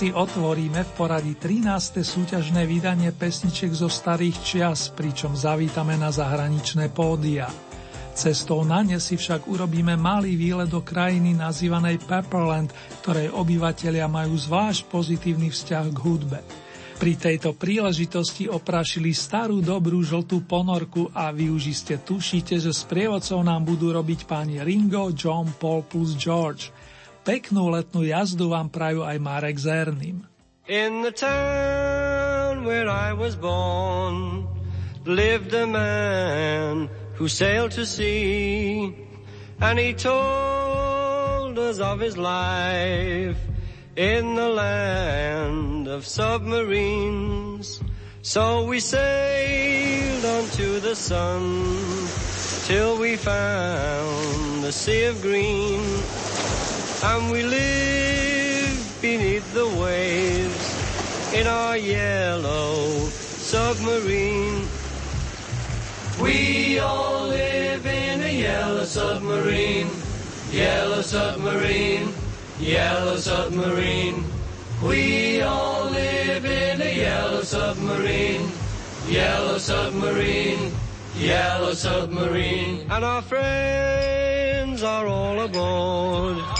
Si otvoríme v poradí 13. súťažné vydanie pesniček zo starých čias, pričom zavítame na zahraničné pódia. Cestou na ne si však urobíme malý výlet do krajiny nazývanej Pepperland, ktorej obyvatelia majú zvlášť pozitívny vzťah k hudbe. Pri tejto príležitosti oprašili starú dobrú žltú ponorku a vy už iste tušíte, že s prievodcov nám budú robiť páni Ringo, John, Paul plus George – Peknú letnú jazdu vám prajú aj Marek Zerným. In the town where I was born lived a man who sailed to sea and he told us of his life in the land of submarines. So we sailed onto the sun till we found the sea of green and we live beneath the waves in our yellow submarine. We all live in a yellow submarine, yellow submarine, yellow submarine. We all live in a yellow submarine, yellow submarine, yellow submarine. And our friends are all aboard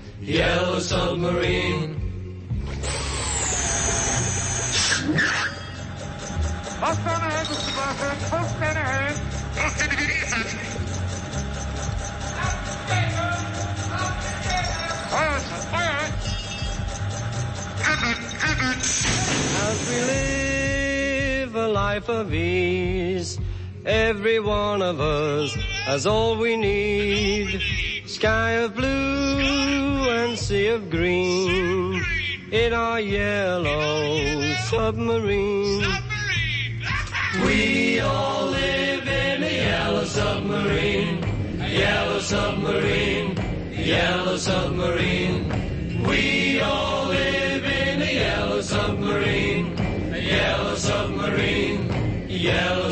Yellow Submarine. Post on ahead, Mr. Post on ahead. As we live a life of ease, every one of us has all we need. Sky of blue sea of green in our yellow submarine. We all live in a yellow submarine, yellow submarine, yellow submarine. We all live in a yellow submarine, yellow submarine, yellow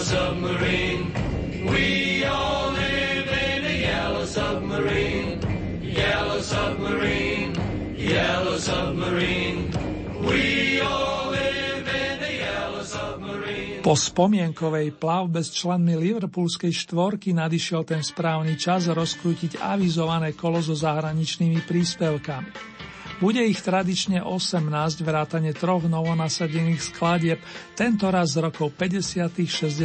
Po spomienkovej plavbe s členmi Liverpoolskej štvorky nadišiel ten správny čas rozkrútiť avizované kolo so zahraničnými príspevkami. Bude ich tradične 18 vrátane troch novonasadených skladieb, tento raz z rokov 50., 60.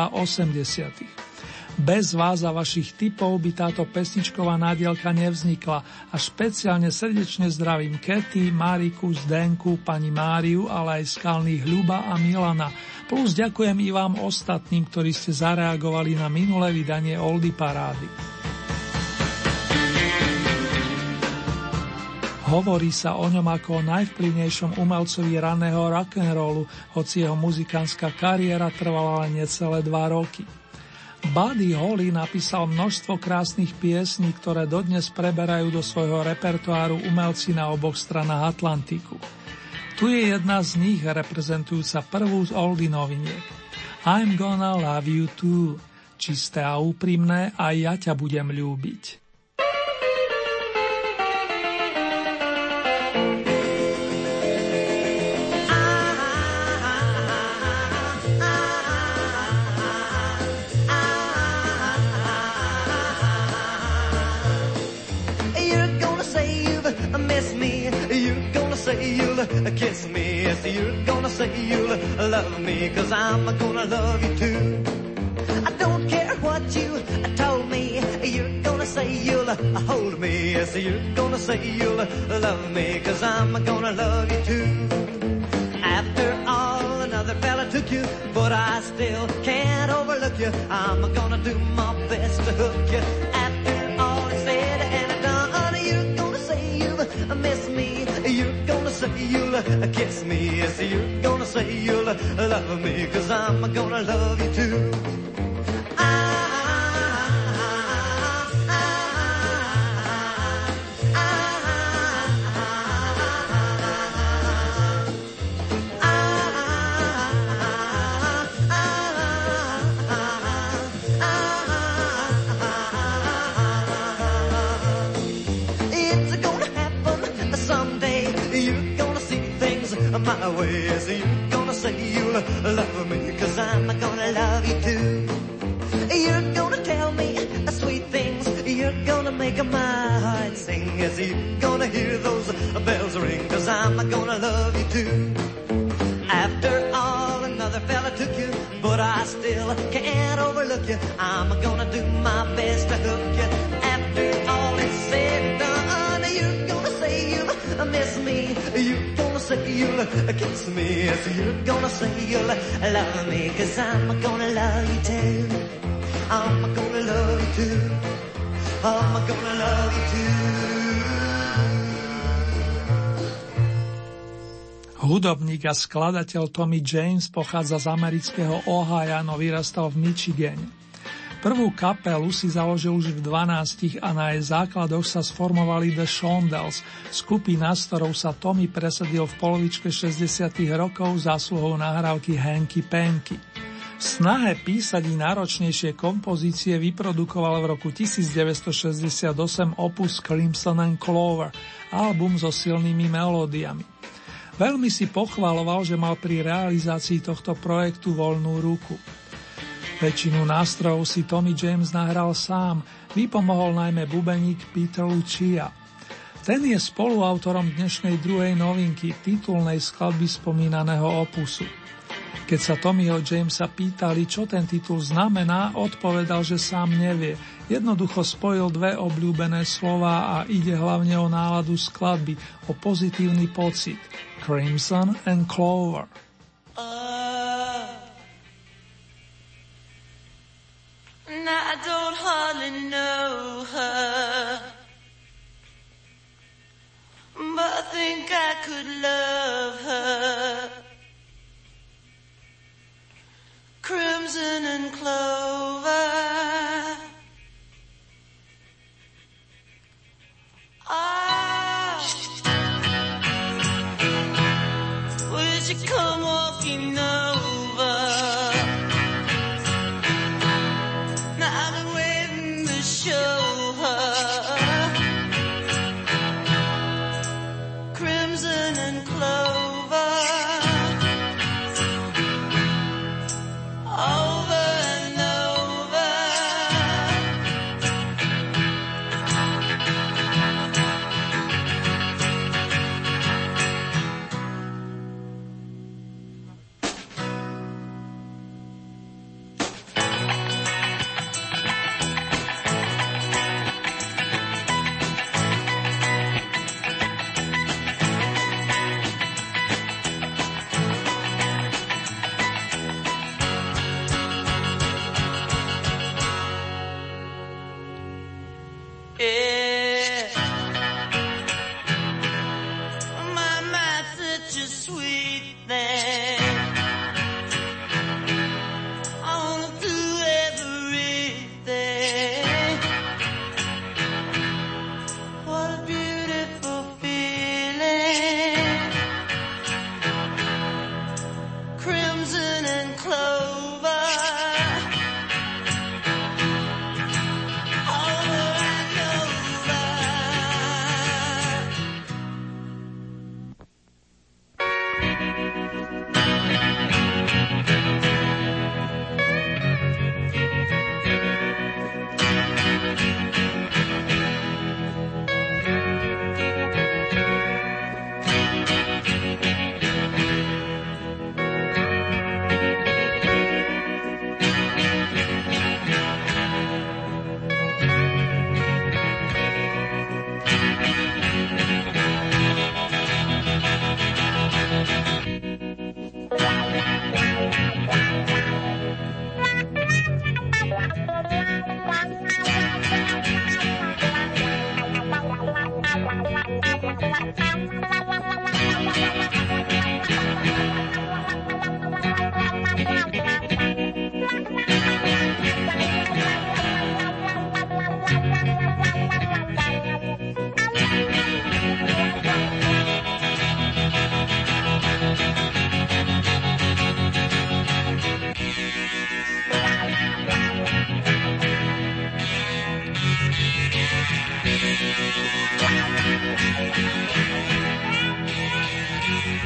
a 80. Bez vás a vašich typov by táto pesničková nádielka nevznikla a špeciálne srdečne zdravím Kety, Mariku, Zdenku, pani Máriu, ale aj skalných Ľuba a Milana. Plus ďakujem i vám ostatným, ktorí ste zareagovali na minulé vydanie Oldy Parády. Hovorí sa o ňom ako o najvplyvnejšom umelcovi raného rock'n'rollu, hoci jeho muzikánska kariéra trvala len necelé dva roky. Buddy Holly napísal množstvo krásnych piesní, ktoré dodnes preberajú do svojho repertoáru umelci na oboch stranách Atlantiku. Tu je jedna z nich reprezentujúca prvú z Oldy noviniek. I'm gonna love you too. Čisté a úprimné a ja ťa budem ľúbiť. You'll kiss me. Yes, you're gonna say you'll love me, cause I'm gonna love you too. I don't care what you told me. You're gonna say you'll hold me. Yes, you're gonna say you'll love me, cause I'm gonna love you too. After all, another fella took you, but I still can't overlook you. I'm gonna do my best to hook you. After say you'll kiss me. Yes, you're gonna say you'll love me, cause I'm gonna love you too. My way. You're gonna say you'll love me, cause I'm gonna love you too. You're gonna tell me sweet things. You're gonna make my heart sing. Yes, you're gonna hear those bells ring, cause I'm gonna love you too. After all, another fella took you, but I still can't overlook you. I'm gonna do my best to hook you. After all is said and done, you're gonna say you miss me. Gonna say you'll me. Yes, you're gonna say love me, cause I'm gonna love you too. I'm gonna love you too. I'm gonna love you too. Hudobník a skladateľ Tommy James pochádza z amerického Ohio, no vyrastal v Michigane. Prvú kapelu si založil už v 12 a na jej základoch sa sformovali The Shondells, skupina, s ktorou sa Tommy presadil v polovičke 60 rokov zásluhou nahrávky Hanky Panky. Snahe písať i náročnejšie kompozície vyprodukoval v roku 1968 opus Crimson and Clover, album so silnými melódiami. Veľmi si pochvaloval, že mal pri realizácii tohto projektu voľnú ruku. Väčšinu nástrojov si Tommy James nahral sám, vypomohol najmä bubeník Peter Lucia. Ten je spoluautorom dnešnej druhej novinky, titulnej skladby spomínaného opusu. Keď sa Tommyho Jamesa pýtali, čo ten titul znamená, odpovedal, že sám nevie. Jednoducho spojil dve obľúbené slova a ide hlavne o náladu skladby, o pozitívny pocit. Crimson and Clover. Now I don't hardly know her, but I think I could love her. Crimson and clover.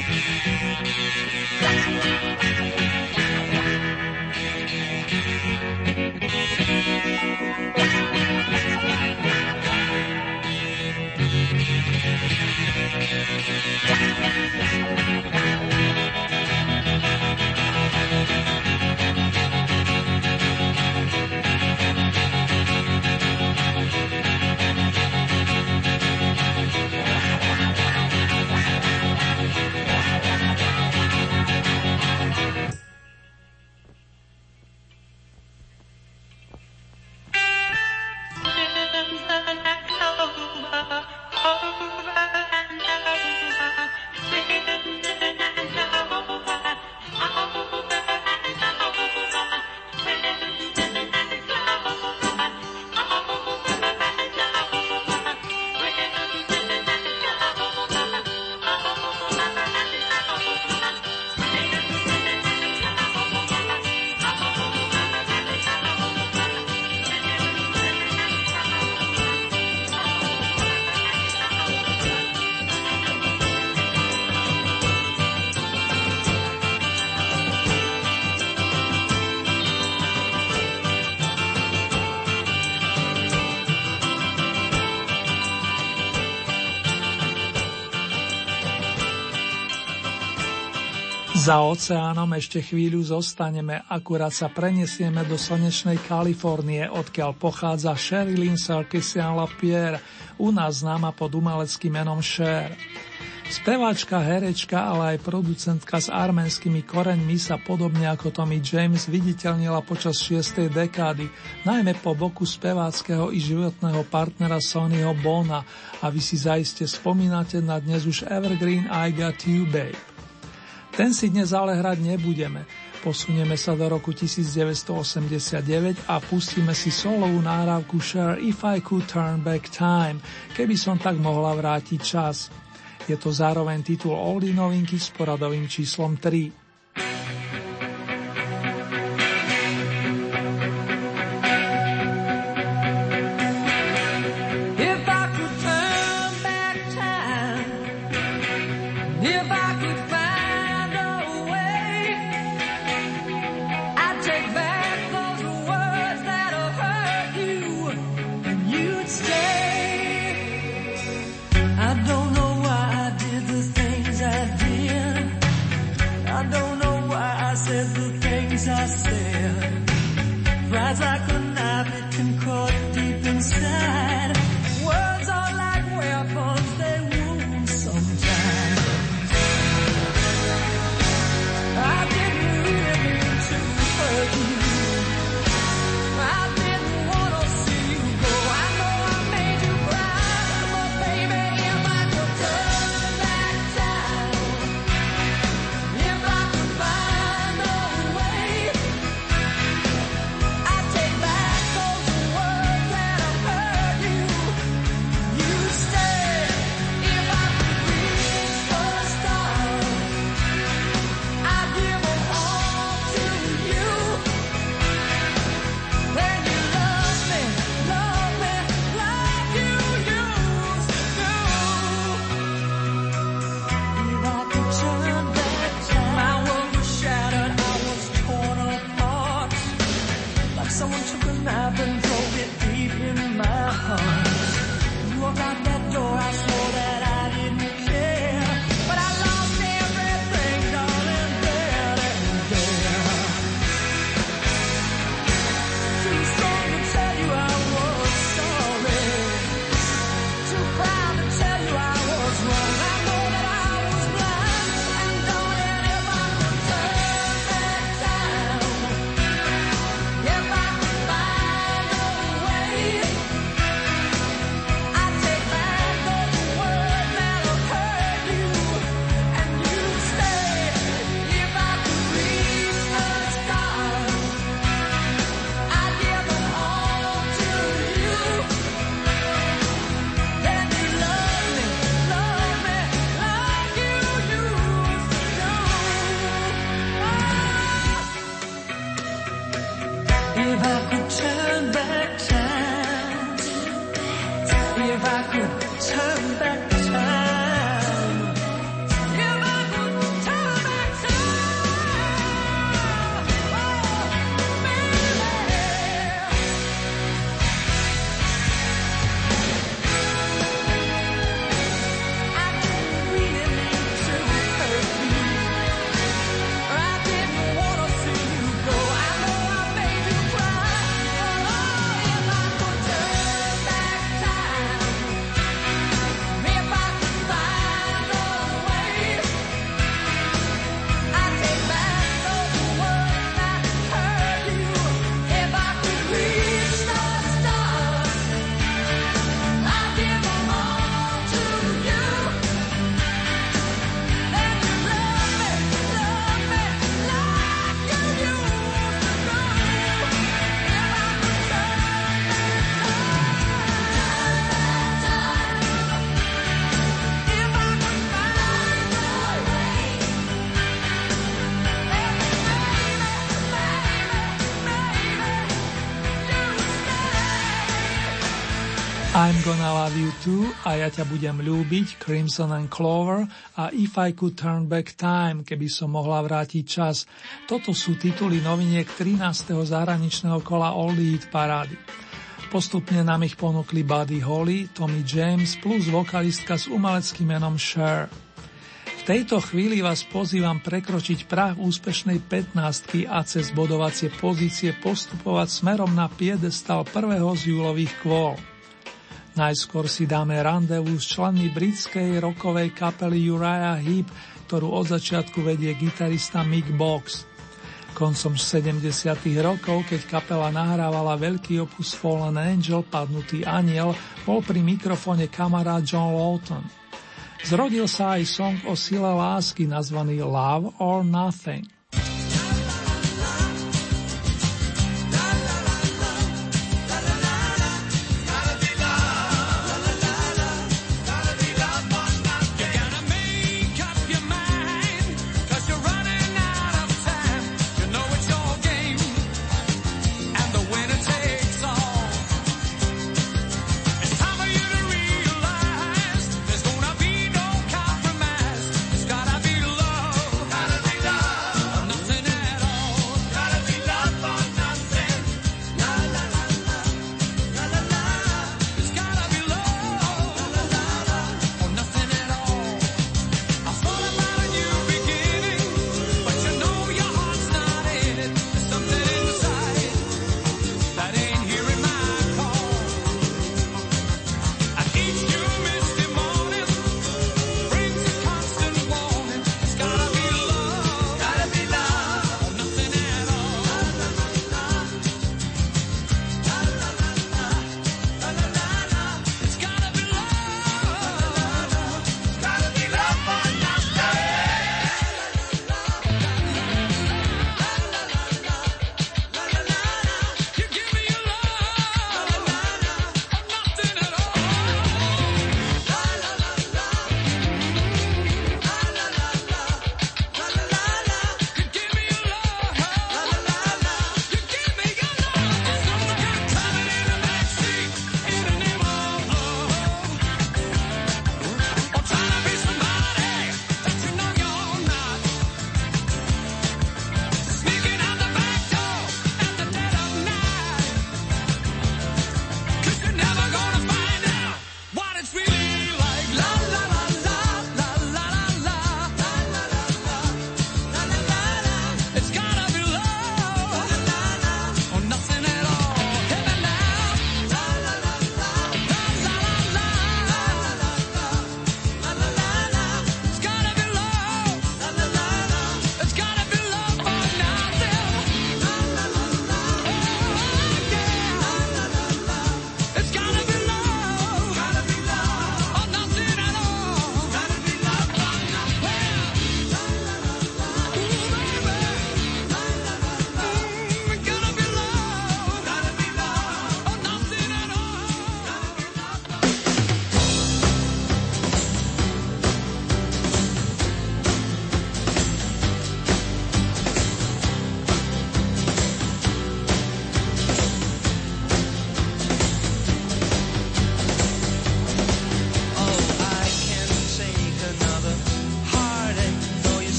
Thank you. Za oceánom ešte chvíľu zostaneme, akurát sa prenesieme do slnečnej Kalifornie, odkiaľ pochádza Sherilyn Sarkisian LaPierre, u nás známa pod umeleckým menom Cher. Speváčka, herečka, ale aj producentka s arménskymi koreňmi sa podobne ako Tommy James viditeľnila počas 6. dekády, najmä po boku speváckého i životného partnera Sonnyho Bona a vy si zaiste spomínate na dnes už Evergreen I Got You Babe. Ten si dnes ale hrať nebudeme. Posunieme sa do roku 1989 a pustíme si solovú náravku Share If I Could Turn Back Time, keby som tak mohla vrátiť čas. Je to zároveň titul Oldie novinky s poradovým číslom 3. Love You Too a Ja ťa budem ľúbiť, Crimson and Clover a If I Could Turn Back Time, keby som mohla vrátiť čas. Toto sú tituly noviniek 13. zahraničného kola Oldie Hit parády. Postupne nám ich ponúkli Buddy Holly, Tommy James plus vokalistka s umeleckým menom Cher. V tejto chvíli vás pozývam prekročiť prach úspešnej 15 a cez bodovacie pozície postupovať smerom na piedestal prvého z júlových kvôl. Najskôr si dáme randevu s členmi britskej rokovej kapely Uriah Heep, ktorú od začiatku vedie gitarista Mick Box. Koncom 70. rokov, keď kapela nahrávala veľký opus Fallen Angel, padnutý aniel, bol pri mikrofone kamarát John Lawton. Zrodil sa aj song o sile lásky nazvaný Love or Nothing.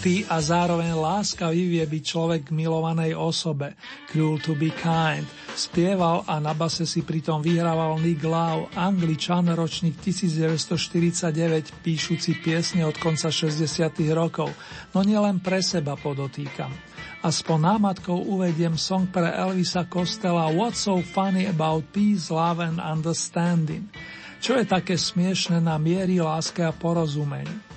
Krutý a zároveň láskavý vie byť človek milovanej osobe. Cruel to be kind. Spieval a na base si pritom vyhrával Nick Lau, angličan, ročník 1949, píšuci piesne od konca 60 rokov. No nielen pre seba podotýkam. Aspoň námatkou uvediem song pre Elvisa Kostela What's so funny about peace, love and understanding. Čo je také smiešne na miery, láske a porozumení?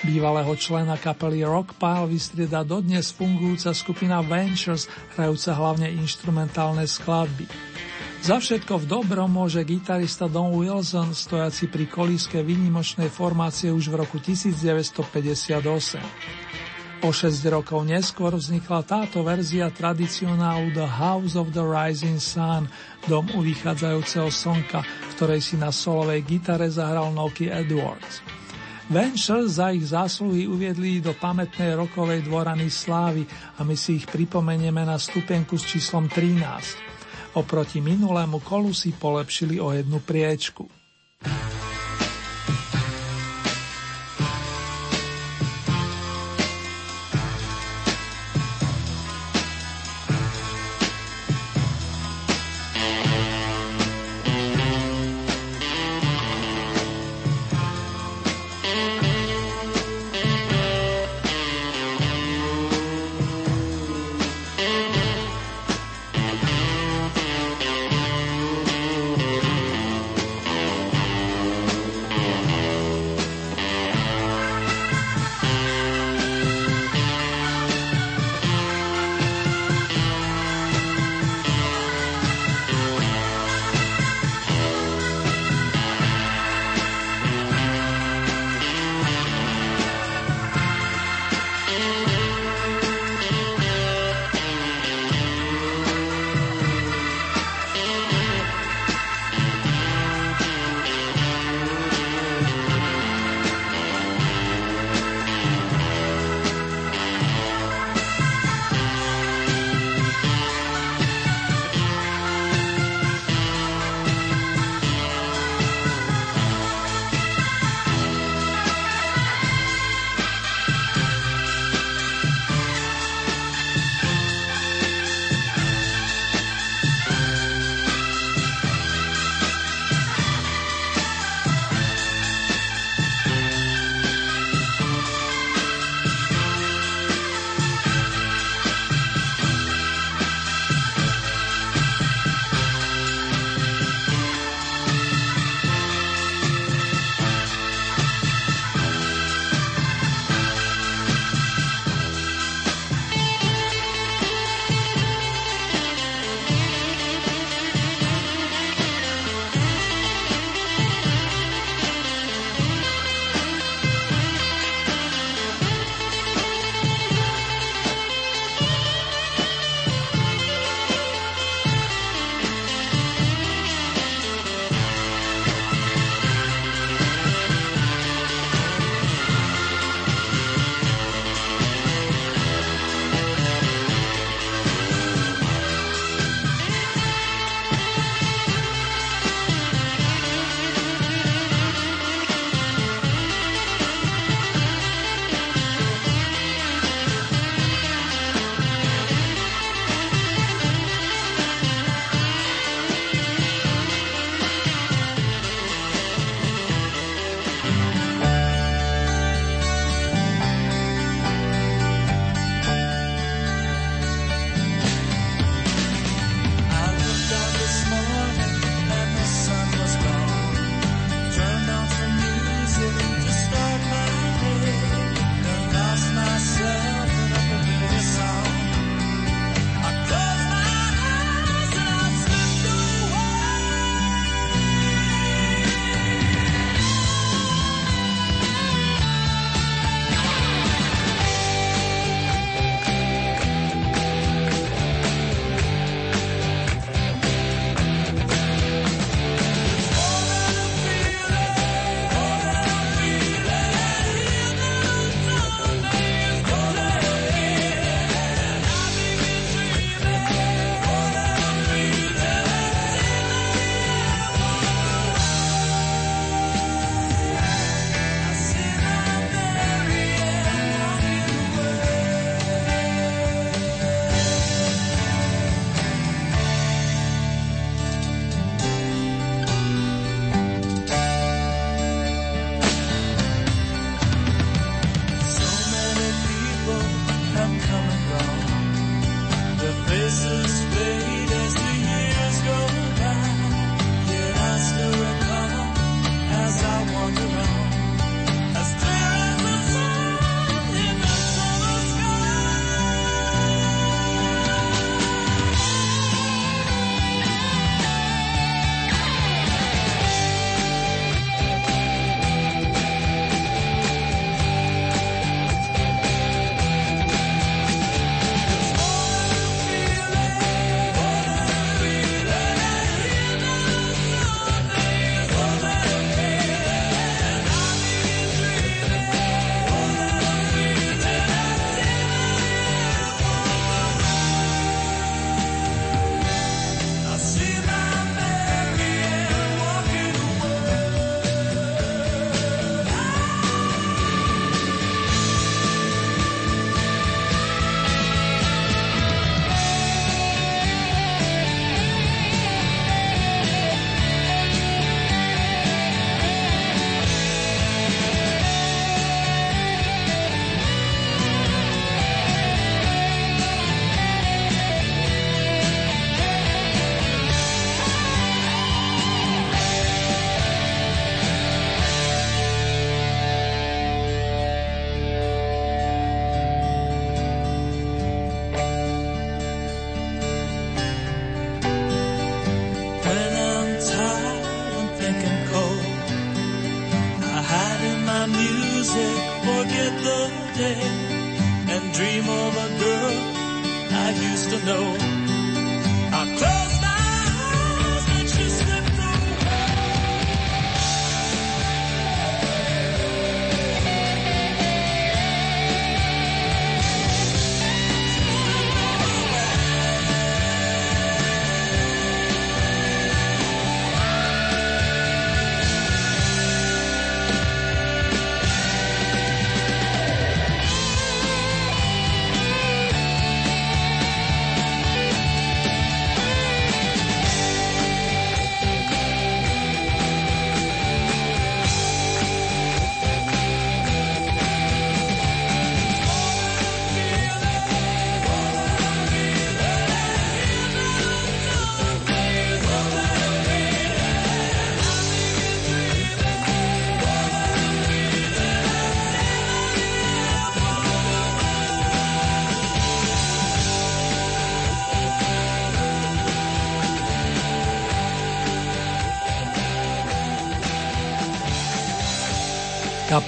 Bývalého člena kapely Rockpile vystrieda dodnes fungujúca skupina Ventures, hrajúca hlavne instrumentálne skladby. Za všetko v dobrom môže gitarista Don Wilson, stojaci pri kolíske výnimočnej formácie už v roku 1958. O 6 rokov neskôr vznikla táto verzia tradicionálu The House of the Rising Sun, dom u vychádzajúceho slnka, v ktorej si na solovej gitare zahral Noky Edwards. Venture za ich zásluhy uviedli do pamätnej rokovej dvorany slávy a my si ich pripomenieme na stupenku s číslom 13. Oproti minulému kolu si polepšili o jednu priečku.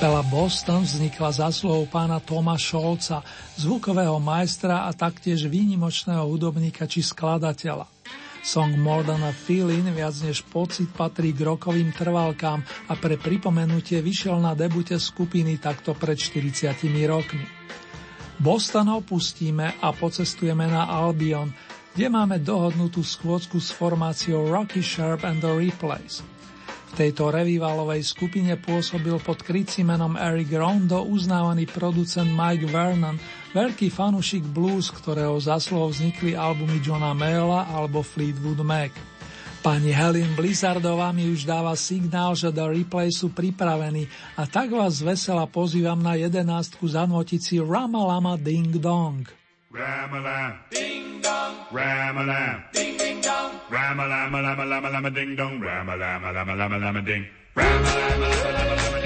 Kapela Boston vznikla zásluhou pána Toma Scholza, zvukového majstra a taktiež výnimočného hudobníka či skladateľa. Song More Than a Feeling viac než pocit patrí k rokovým trvalkám a pre pripomenutie vyšiel na debute skupiny takto pred 40 rokmi. Boston opustíme a pocestujeme na Albion, kde máme dohodnutú schôdzku s formáciou Rocky Sharp and the Replays. V tejto revivalovej skupine pôsobil pod krycím menom Eric Rondo uznávaný producent Mike Vernon, veľký fanušik blues, ktorého zasluhou vznikli albumy Johna Mayla alebo Fleetwood Mac. Pani Helen Blizzardová mi už dáva signál, že do replay sú pripravení a tak vás vesela pozývam na jedenástku zanvotiť si Ramalama Ding Dong. Ram-a-lam, ding dong, ram-a-lam, ding ding dong, ram-a-lam, lam lam lam ding dong, ram-a-lam, lam lam lam ding, ram-a-lam, lam lam ding dong, Bum,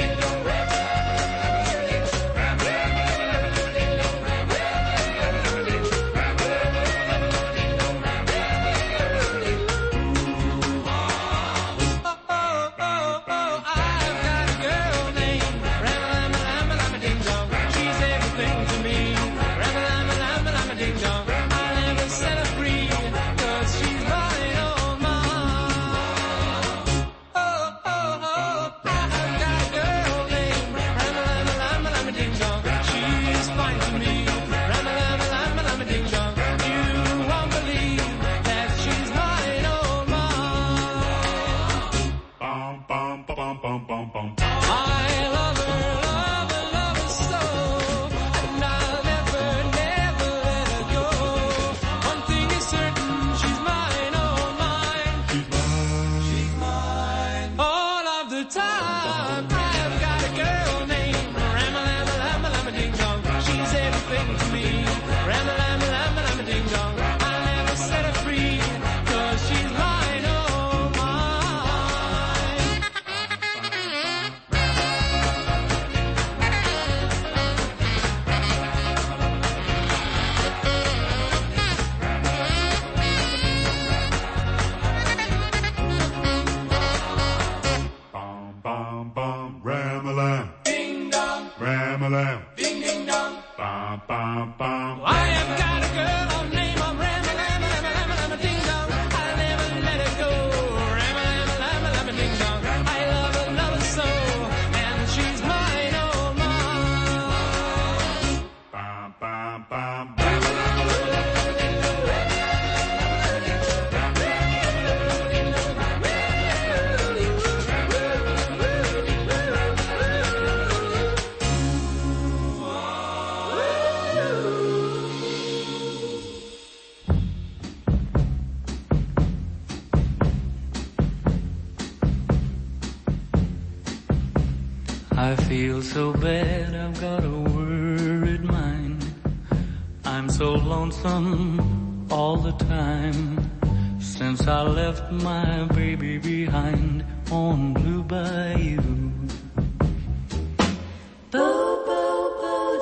lonesome all the time. Since I left my baby behind on Blue Bayou.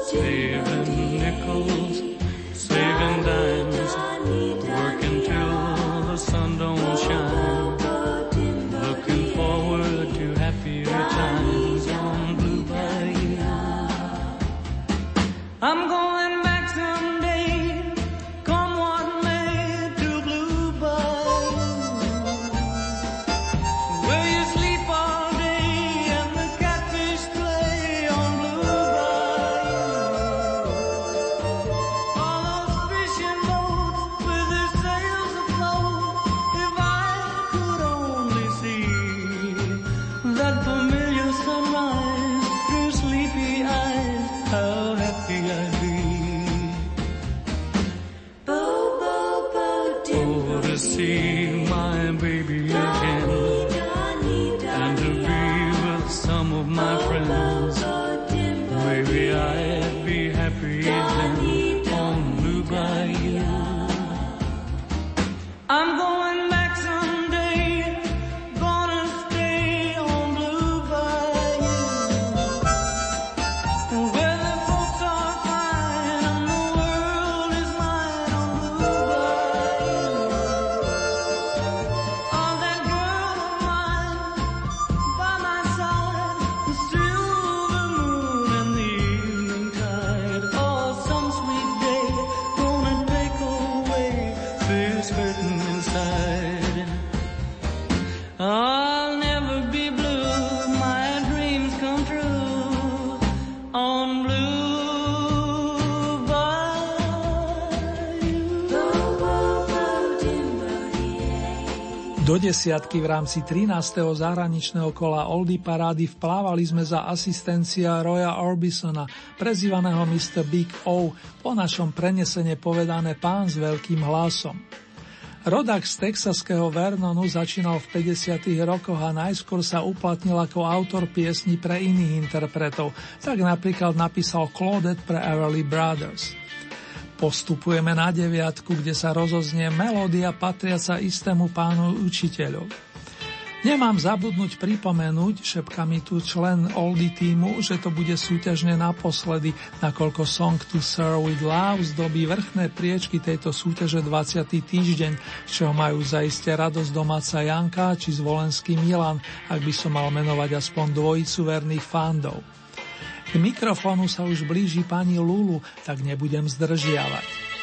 Saving nickels, saving desiatky v rámci 13. zahraničného kola Oldy Parády vplávali sme za asistencia Roya Orbisona, prezývaného Mr. Big O, po našom prenesene povedané pán s veľkým hlasom. Rodak z texaského Vernonu začínal v 50. rokoch a najskôr sa uplatnil ako autor piesni pre iných interpretov, tak napríklad napísal Claudette pre Everly Brothers. Postupujeme na deviatku, kde sa rozoznie melódia patriaca istému pánu učiteľov. Nemám zabudnúť pripomenúť, šepka mi tu člen Oldy týmu, že to bude súťažne naposledy, nakoľko song To Sir With Love zdobí vrchné priečky tejto súťaže 20. týždeň, čo čoho majú zaiste radosť domáca Janka či zvolenský Milan, ak by som mal menovať aspoň dvojicu verných fandov. K mikrofónu sa už blíži pani Lulu, tak nebudem zdržiavať.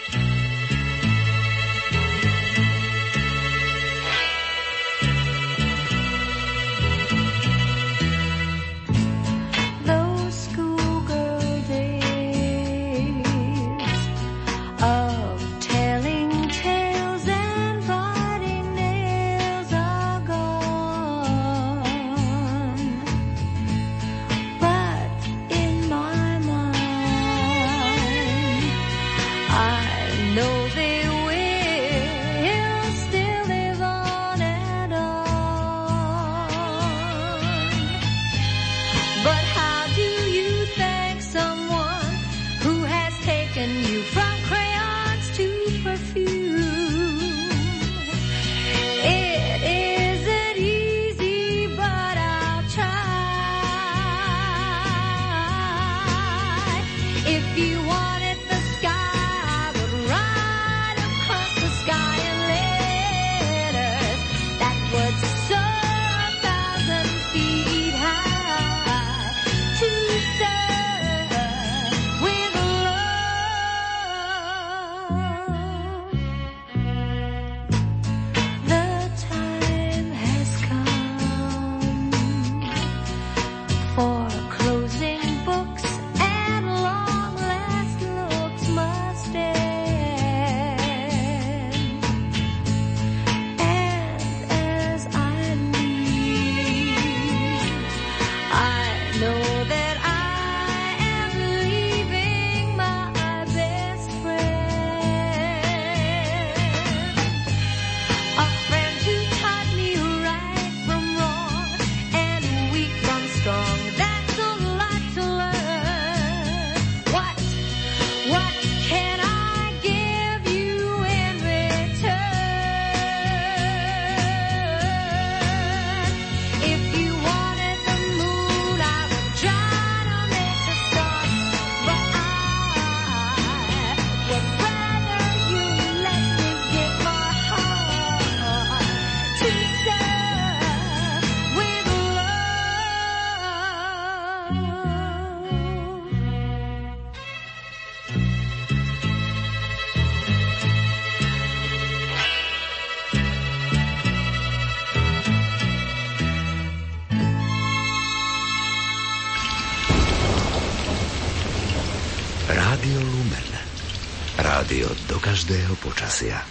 García.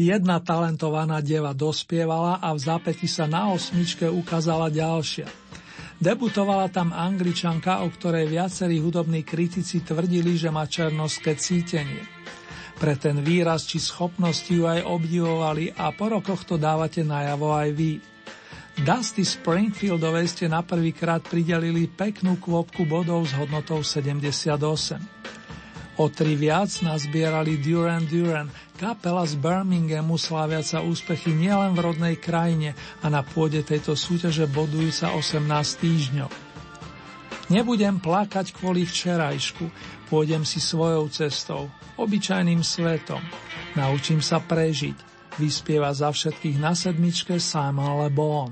Jedna talentovaná deva dospievala a v zápäti sa na osmičke ukázala ďalšia. Debutovala tam angličanka, o ktorej viacerí hudobní kritici tvrdili, že má černoské cítenie. Pre ten výraz či schopnosti ju aj obdivovali a po rokoch to dávate najavo aj vy. Dusty Springfieldovej ste na prvýkrát pridelili peknú kvopku bodov s hodnotou 78. O tri viac nazbierali Duran Duran, Kapela z Birminghamu slávia sa úspechy nielen v rodnej krajine a na pôde tejto súťaže bodujú sa 18 týždňov. Nebudem plakať kvôli včerajšku, pôjdem si svojou cestou, obyčajným svetom. Naučím sa prežiť, vyspieva za všetkých na sedmičke Simon Le Bon.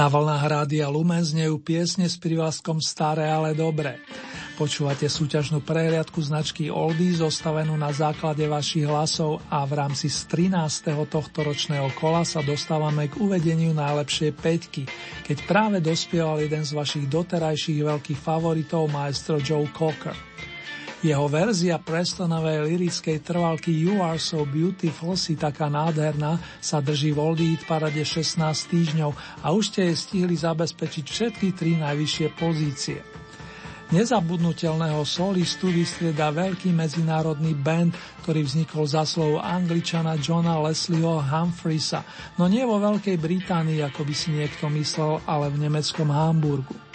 Na vlnách Rádia Lumen znejú piesne s privlaskom Staré, ale dobre. Počúvate súťažnú prehliadku značky Oldy zostavenú na základe vašich hlasov a v rámci z 13. tohto ročného kola sa dostávame k uvedeniu najlepšej peťky, keď práve dospieval jeden z vašich doterajších veľkých favoritov maestro Joe Cocker. Jeho verzia Prestonovej lirickej trvalky You Are So Beautiful si taká nádherná sa drží v Oldie parade 16 týždňov a už ste jej stihli zabezpečiť všetky tri najvyššie pozície. Nezabudnutelného solistu vystrieda veľký medzinárodný band, ktorý vznikol za slovo angličana Johna Leslieho Humphreys, no nie vo Veľkej Británii, ako by si niekto myslel, ale v nemeckom Hamburgu.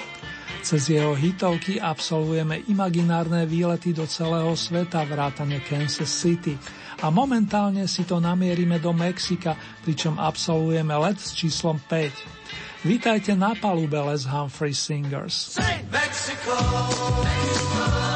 Cez jeho hitovky absolvujeme imaginárne výlety do celého sveta vrátane Kansas City a momentálne si to namierime do Mexika, pričom absolvujeme let s číslom 5. Vítajte na palube Les Humphrey Singers. Mexico. Mexico.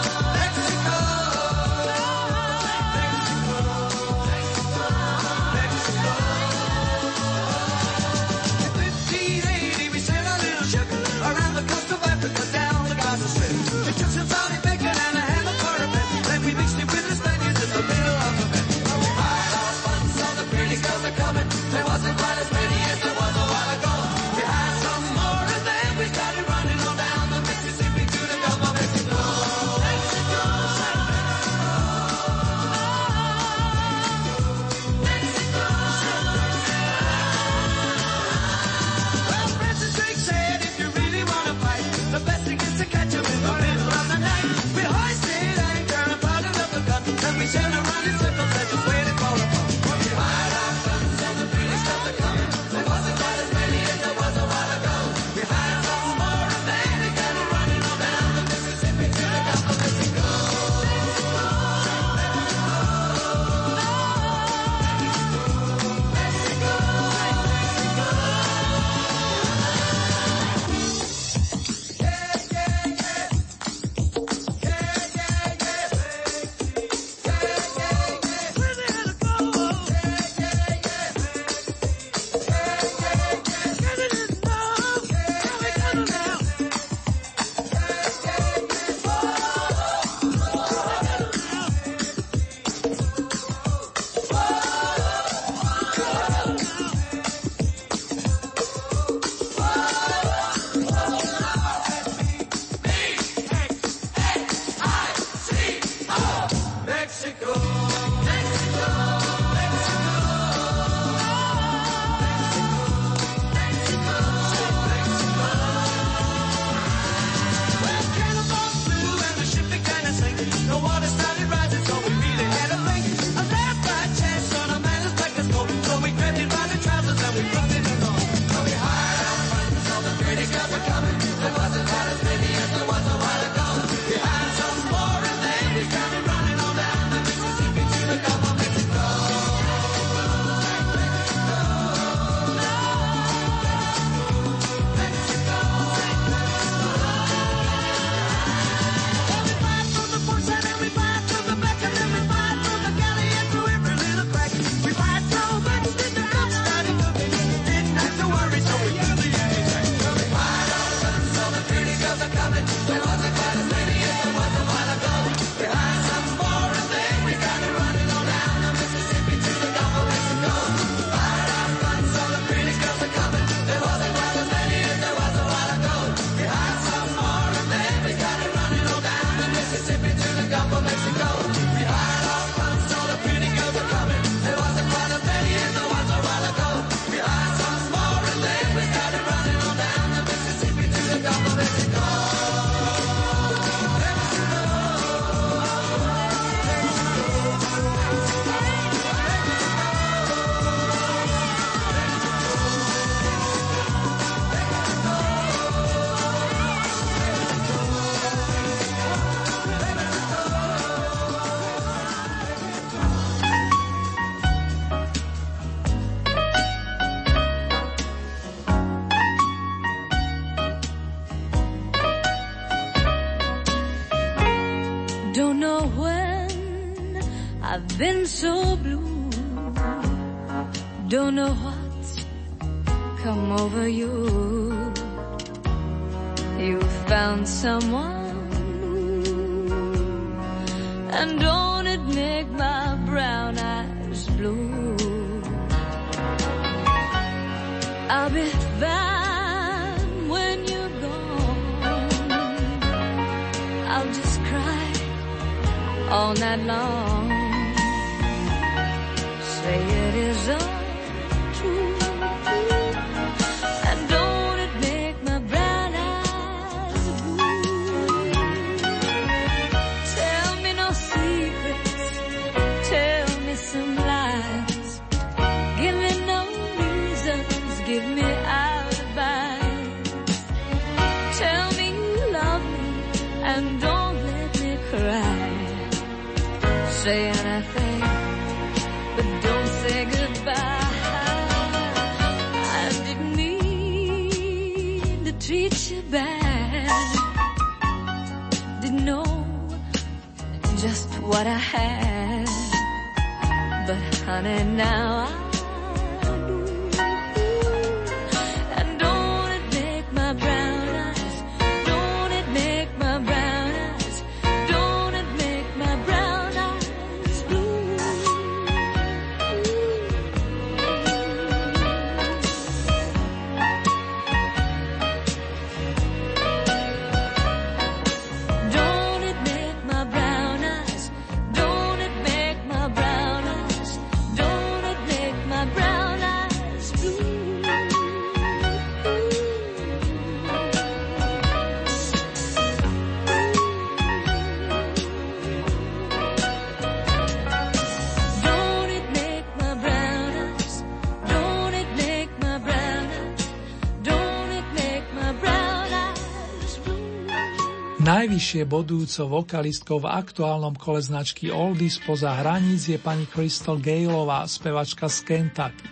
najvyššie bodujúcou vokalistkou v aktuálnom kole značky Oldies poza hraníc je pani Crystal Galeová, spevačka z Kentucky.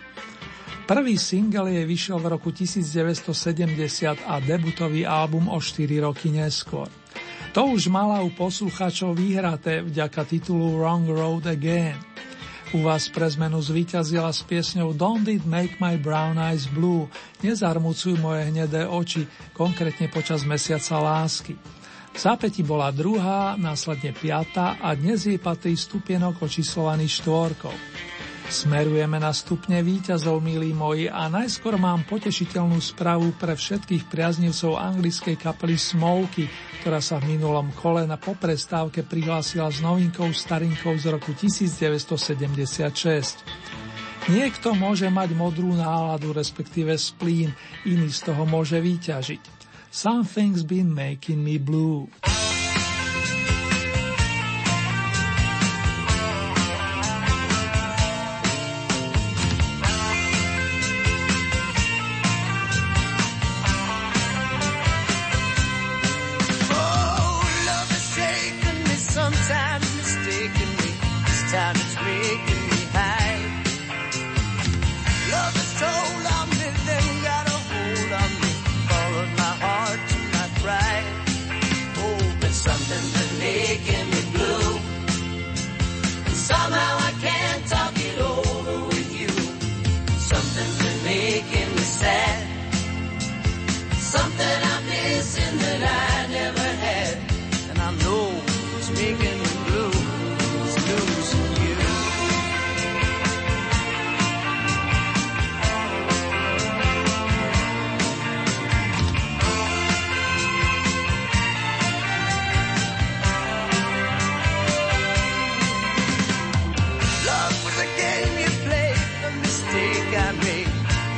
Prvý single jej vyšiel v roku 1970 a debutový album o 4 roky neskôr. To už mala u poslucháčov výhraté vďaka titulu Wrong Road Again. U vás pre zmenu zvíťazila s piesňou Don't It Make My Brown Eyes Blue, Nezarmucuj moje hnedé oči, konkrétne počas mesiaca lásky. V zápäti bola druhá, následne piata a dnes jej patrí stupienok očíslovaný štvorkou. Smerujeme na stupne výťazov milí moji, a najskôr mám potešiteľnú správu pre všetkých priaznivcov anglickej kapely Smoky, ktorá sa v minulom kole na poprestávke prihlásila s novinkou starinkou z roku 1976. Niekto môže mať modrú náladu, respektíve splín, iný z toho môže výťažiť. Something's been making me blue.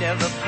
never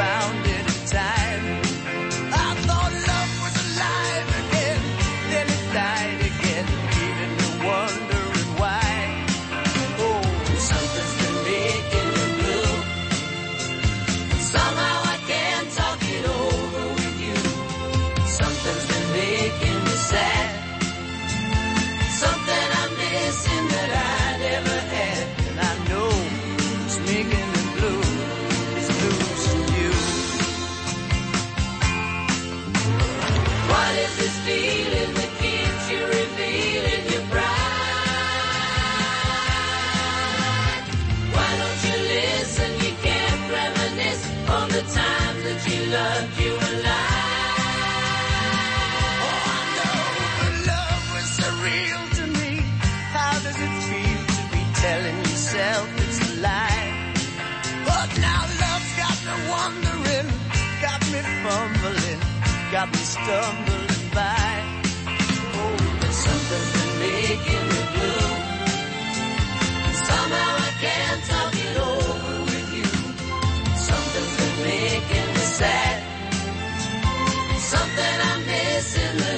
got me stumbling by. Oh, there's something been making me blue. And somehow I can't talk it over with you. Something's been making me sad. Something I'm missing.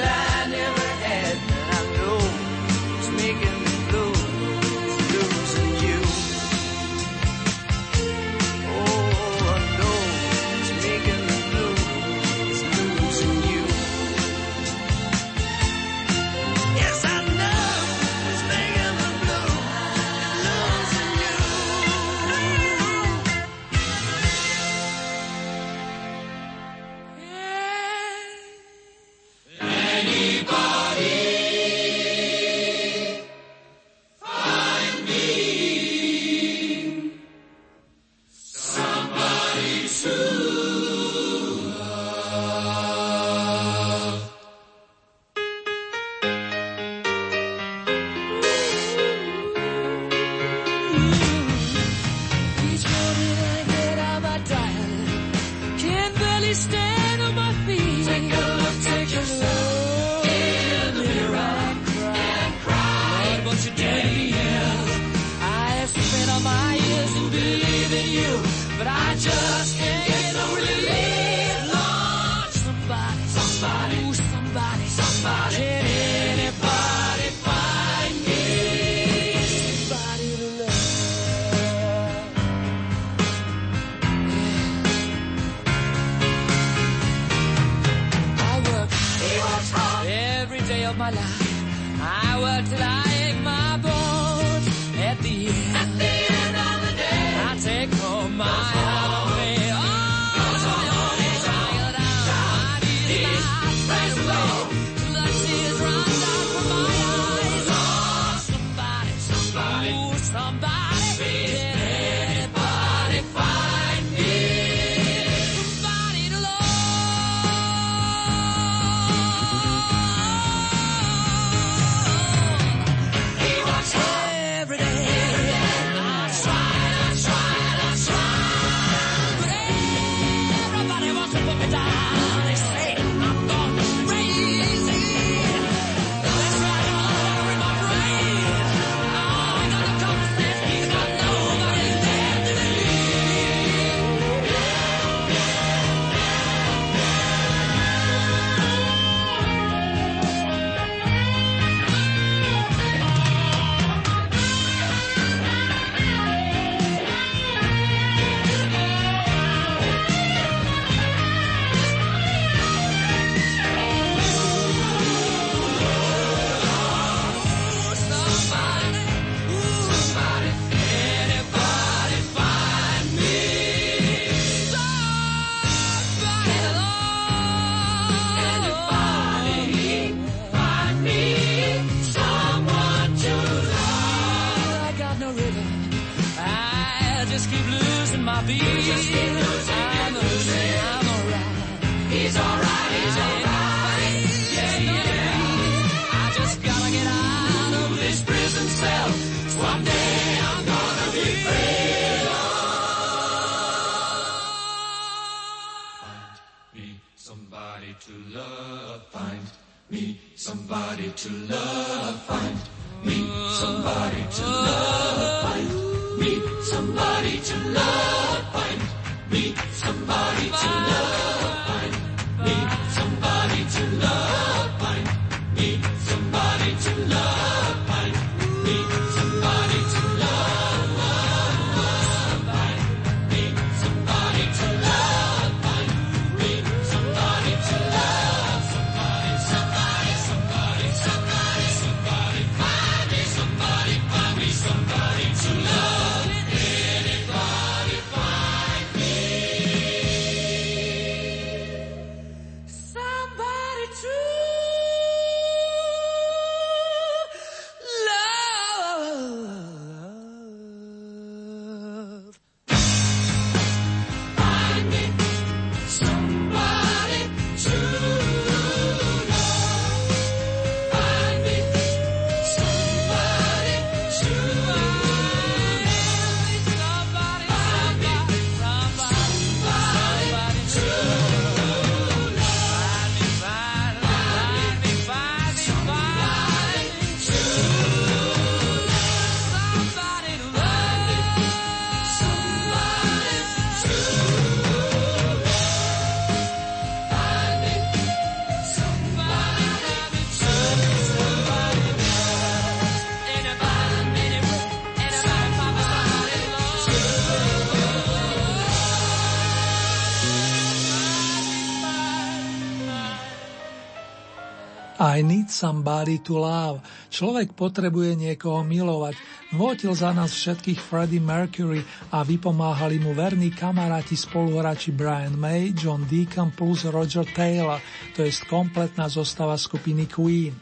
Somebody to love. Človek potrebuje niekoho milovať. Vôtil za nás všetkých Freddie Mercury a vypomáhali mu verní kamaráti spoluhráči Brian May, John Deacon plus Roger Taylor, to je kompletná zostava skupiny Queen.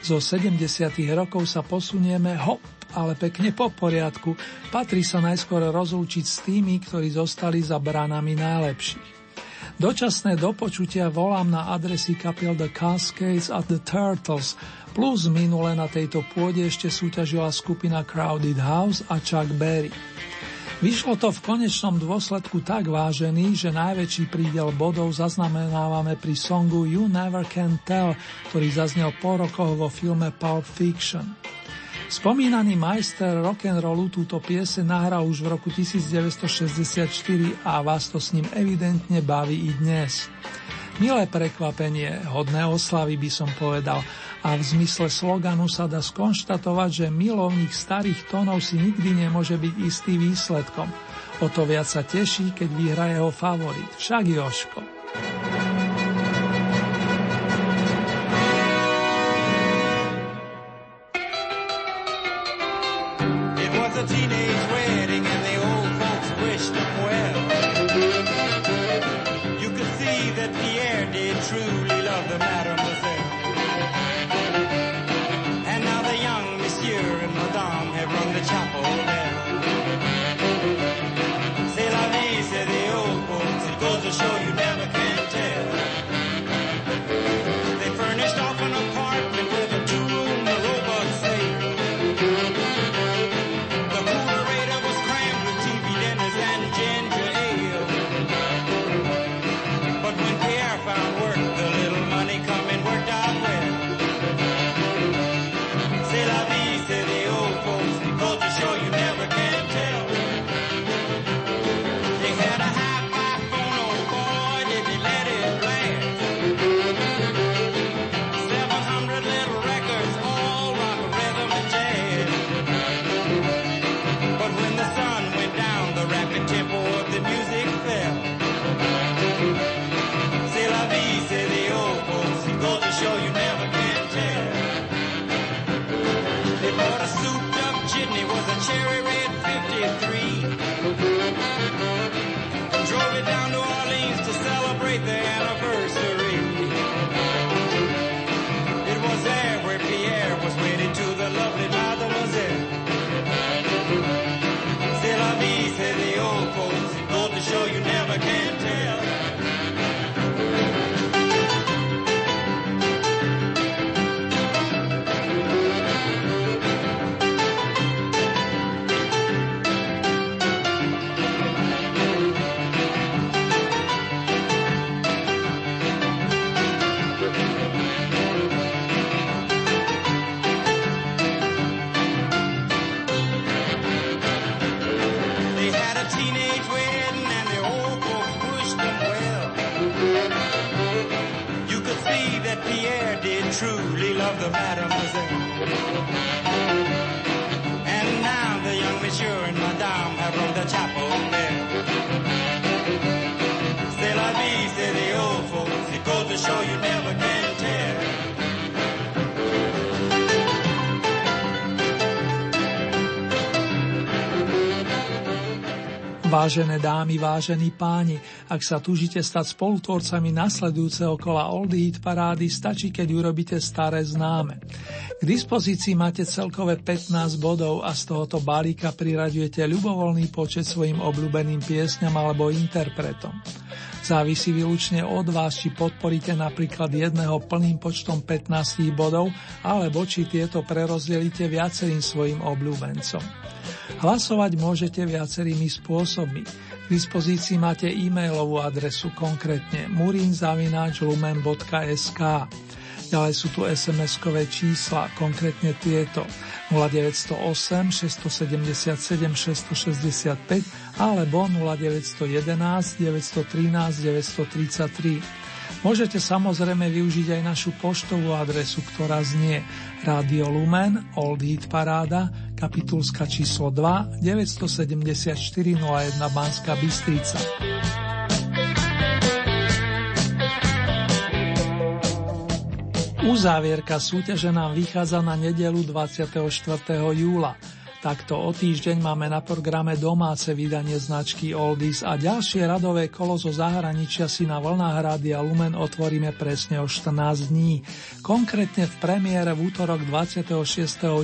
Zo 70. rokov sa posunieme hop, ale pekne po poriadku. Patrí sa najskôr rozlúčiť s tými, ktorí zostali za bránami najlepších. Dočasné dopočutia volám na adresy kapiel The Cascades a The Turtles, plus minule na tejto pôde ešte súťažila skupina Crowded House a Chuck Berry. Vyšlo to v konečnom dôsledku tak vážený, že najväčší prídel bodov zaznamenávame pri songu You Never Can Tell, ktorý zaznel po rokoch vo filme Pulp Fiction. Spomínaný majster rock'n'rollu túto piese nahral už v roku 1964 a vás to s ním evidentne baví i dnes. Milé prekvapenie, hodné oslavy by som povedal, a v zmysle sloganu sa dá skonštatovať, že milovník starých tónov si nikdy nemôže byť istý výsledkom. O to viac sa teší, keď vyhra jeho favorit, však Joško. Vážené dámy, vážení páni, ak sa túžite stať spolutvorcami nasledujúceho kola Oldie Hit parády, stačí, keď urobíte staré známe. K dispozícii máte celkové 15 bodov a z tohoto balíka priraďujete ľubovoľný počet svojim obľúbeným piesňam alebo interpretom. Závisí výlučne od vás, či podporíte napríklad jedného plným počtom 15 bodov, alebo či tieto prerozdelíte viacerým svojim obľúbencom. Hlasovať môžete viacerými spôsobmi. K dispozícii máte e-mailovú adresu, konkrétne murinzavináčlumen.sk. Ďalej sú tu SMS-kové čísla, konkrétne tieto 0908 677 665 alebo 0911 913 933. Môžete samozrejme využiť aj našu poštovú adresu, ktorá znie Radio Lumen, Old Hit Paráda, kapitulska číslo 2, 974 01 Banská Bystrica. Uzávierka súťaže nám vychádza na nedelu 24. júla. Takto o týždeň máme na programe domáce vydanie značky Oldies a ďalšie radové kolo zo zahraničia si na vlnách Rádia Lumen otvoríme presne o 14 dní. Konkrétne v premiére v útorok 26.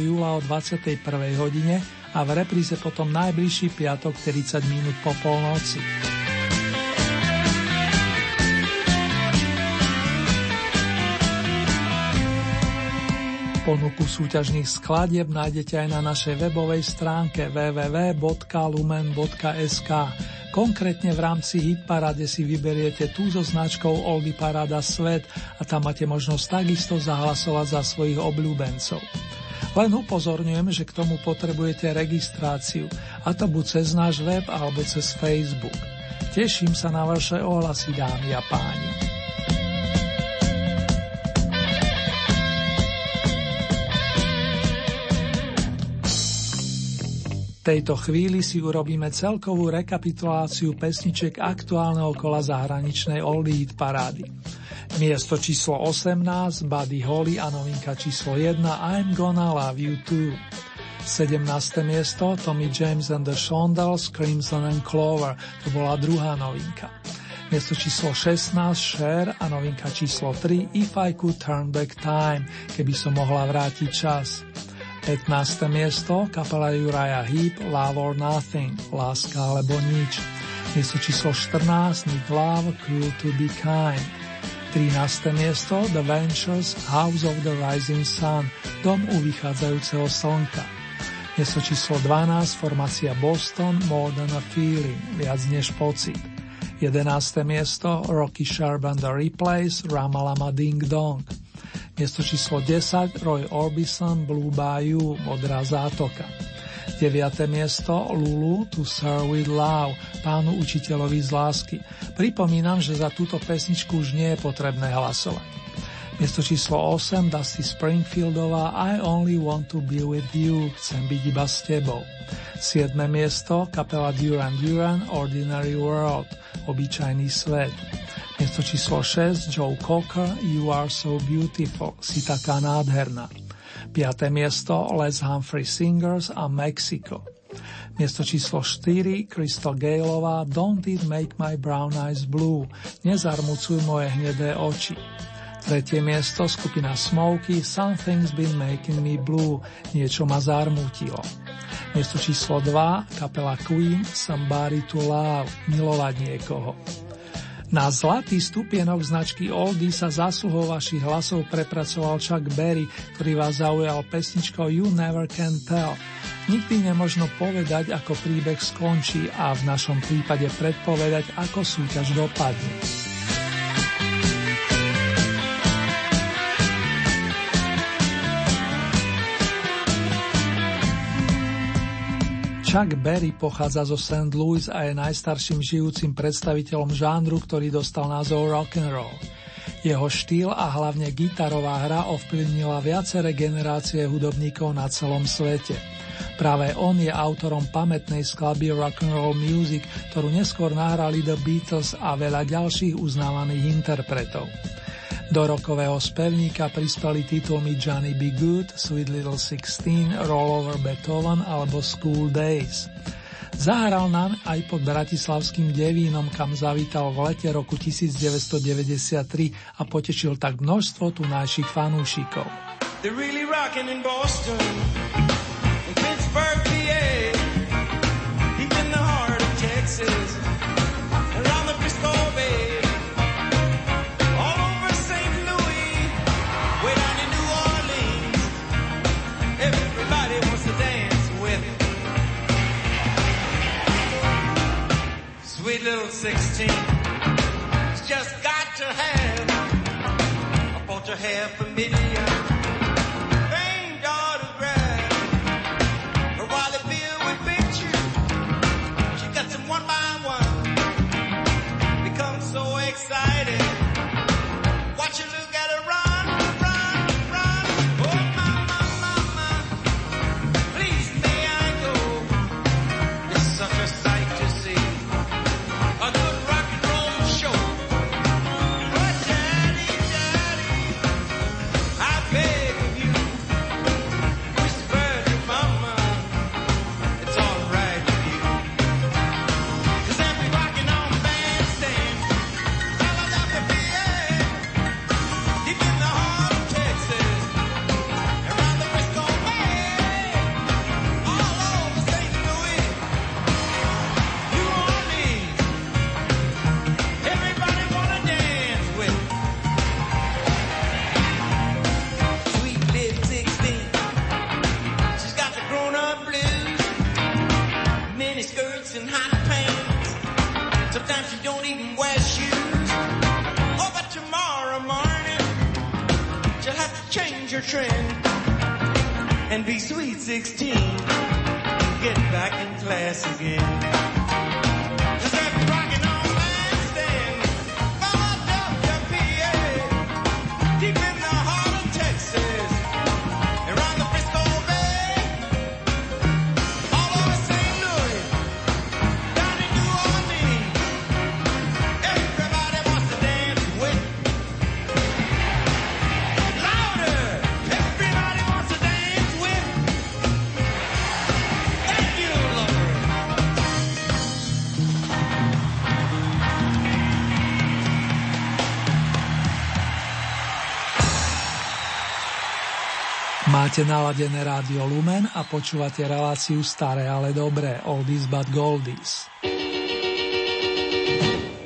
júla o 21. hodine a v repríze potom najbližší piatok 30 minút po polnoci. Ponuku súťažných skladieb nájdete aj na našej webovej stránke www.lumen.sk. Konkrétne v rámci Hitparade si vyberiete tú so značkou Oldy Parada Svet a tam máte možnosť takisto zahlasovať za svojich obľúbencov. Len upozorňujem, že k tomu potrebujete registráciu, a to buď cez náš web alebo cez Facebook. Teším sa na vaše ohlasy, dámy a páni. Tejto chvíli si urobíme celkovú rekapituláciu pesniček aktuálneho kola zahraničnej Oldie Hit parády. Miesto číslo 18 Buddy Holly a novinka číslo 1 I'm Gonna Love You Too. 17. miesto Tommy James and the Shondells Crimson and Clover, to bola druhá novinka. Miesto číslo 16 Cher a novinka číslo 3 If I Could Turn Back Time, keby som mohla vrátiť čas. 15. miesto kapela Uriah Heep Love or Nothing, Láska alebo nič. Miesto číslo 14 Nick Love Cruel to be Kind. 13. miesto The Ventures House of the Rising Sun, Dom u vychádzajúceho slnka. Miesto číslo 12 formácia Boston More than a Feeling, viac než pocit. 11. miesto Rocky Sharp and the Replays Ramalama Ding Dong. Miesto číslo 10 Roy Orbison Blue Bayou Modrá zátoka. 9. miesto Lulu To Serve With Love Pánu učiteľovi z lásky. Pripomínam, že za túto pesničku už nie je potrebné hlasovať. Miesto číslo 8 Dusty Springfieldová I Only Want To Be With You Chcem byť iba s tebou. 7. miesto kapela Duran Duran Ordinary World Obyčajný svet. Miesto číslo 6 Joe Cocker You Are So Beautiful, si taká nádherná. 5. miesto Les Humphrey Singers a Mexico. Miesto číslo 4 Crystal Galeová Don't It Make My Brown Eyes Blue, nezarmucuj moje hnedé oči. Tretie miesto skupina Smokey Something's Been Making Me Blue, niečo ma zarmutilo. Miesto číslo 2 kapela Queen Somebody to Love, milovať niekoho. Na zlatý stupienok značky Oldy sa zásluhou vašich hlasov prepracoval Chuck Berry, ktorý vás zaujal pesničkou You Never Can Tell. Nikdy nemožno povedať, ako príbeh skončí a v našom prípade predpovedať, ako súťaž dopadne. Chuck Berry pochádza zo St. Louis a je najstarším žijúcim predstaviteľom žánru, ktorý dostal názov rock and roll. Jeho štýl a hlavne gitarová hra ovplyvnila viaceré generácie hudobníkov na celom svete. Práve on je autorom pamätnej skladby Rock and Roll Music, ktorú neskôr nahrali The Beatles a veľa ďalších uznávaných interpretov. Do rokového spevníka prispeli titulmi Johnny Be Good, Sweet Little Sixteen, Roll Over Beethoven alebo School Days. Zahral nám aj pod bratislavským devínom, kam zavítal v lete roku 1993 a potešil tak množstvo fanúšikov. The heart of Texas, sweet little 16. It's just got to have a portrait hair familiar. Famed Máte naladené rádio Lumen a počúvate reláciu Staré, ale dobré, Oldies but Goldies.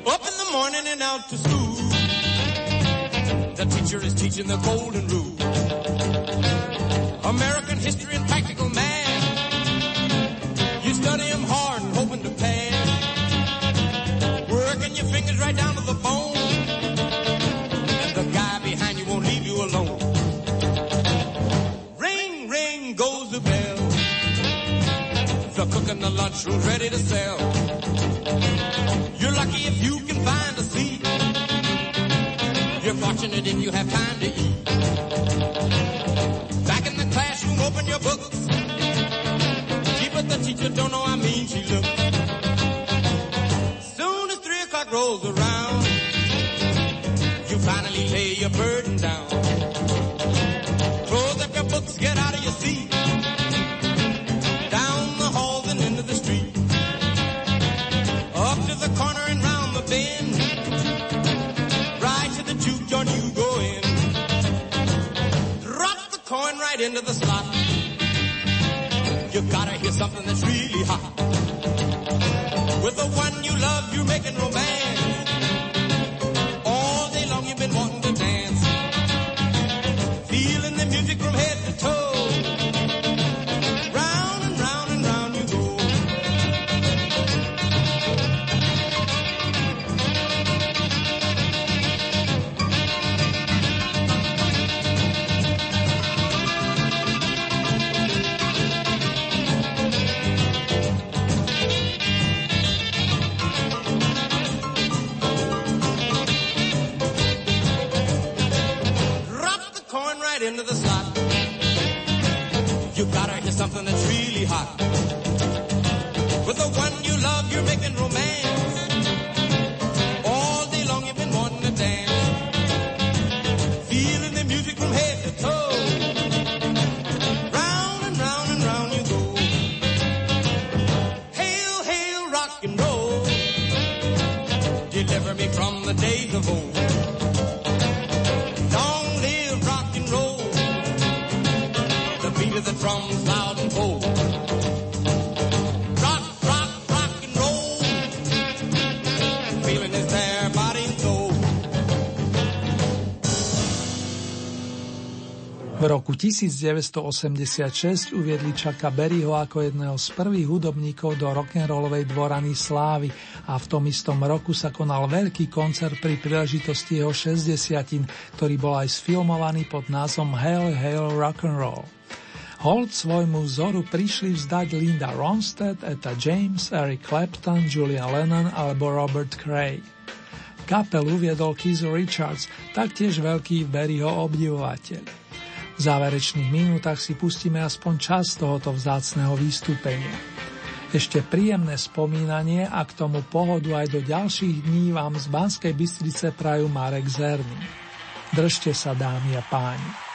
Up in the morning and out to school The teacher is teaching the golden rule from head to toe. 1986 uviedli Čaka Berryho ako jedného z prvých hudobníkov do rock'n'rollovej dvorany Slávy a v tom istom roku sa konal veľký koncert pri príležitosti jeho 60 ktorý bol aj sfilmovaný pod názvom Hail Hail Rock'n'Roll. Hold svojmu vzoru prišli vzdať Linda Ronstadt, Eta James, Eric Clapton, Julia Lennon alebo Robert Cray. Kapelu viedol Keith Richards, taktiež veľký Berryho obdivovateľ. V záverečných minútach si pustíme aspoň čas tohoto vzácného vystúpenia. Ešte príjemné spomínanie a k tomu pohodu aj do ďalších dní vám z Banskej Bystrice prajú Marek Zerny. Držte sa, dámy a páni.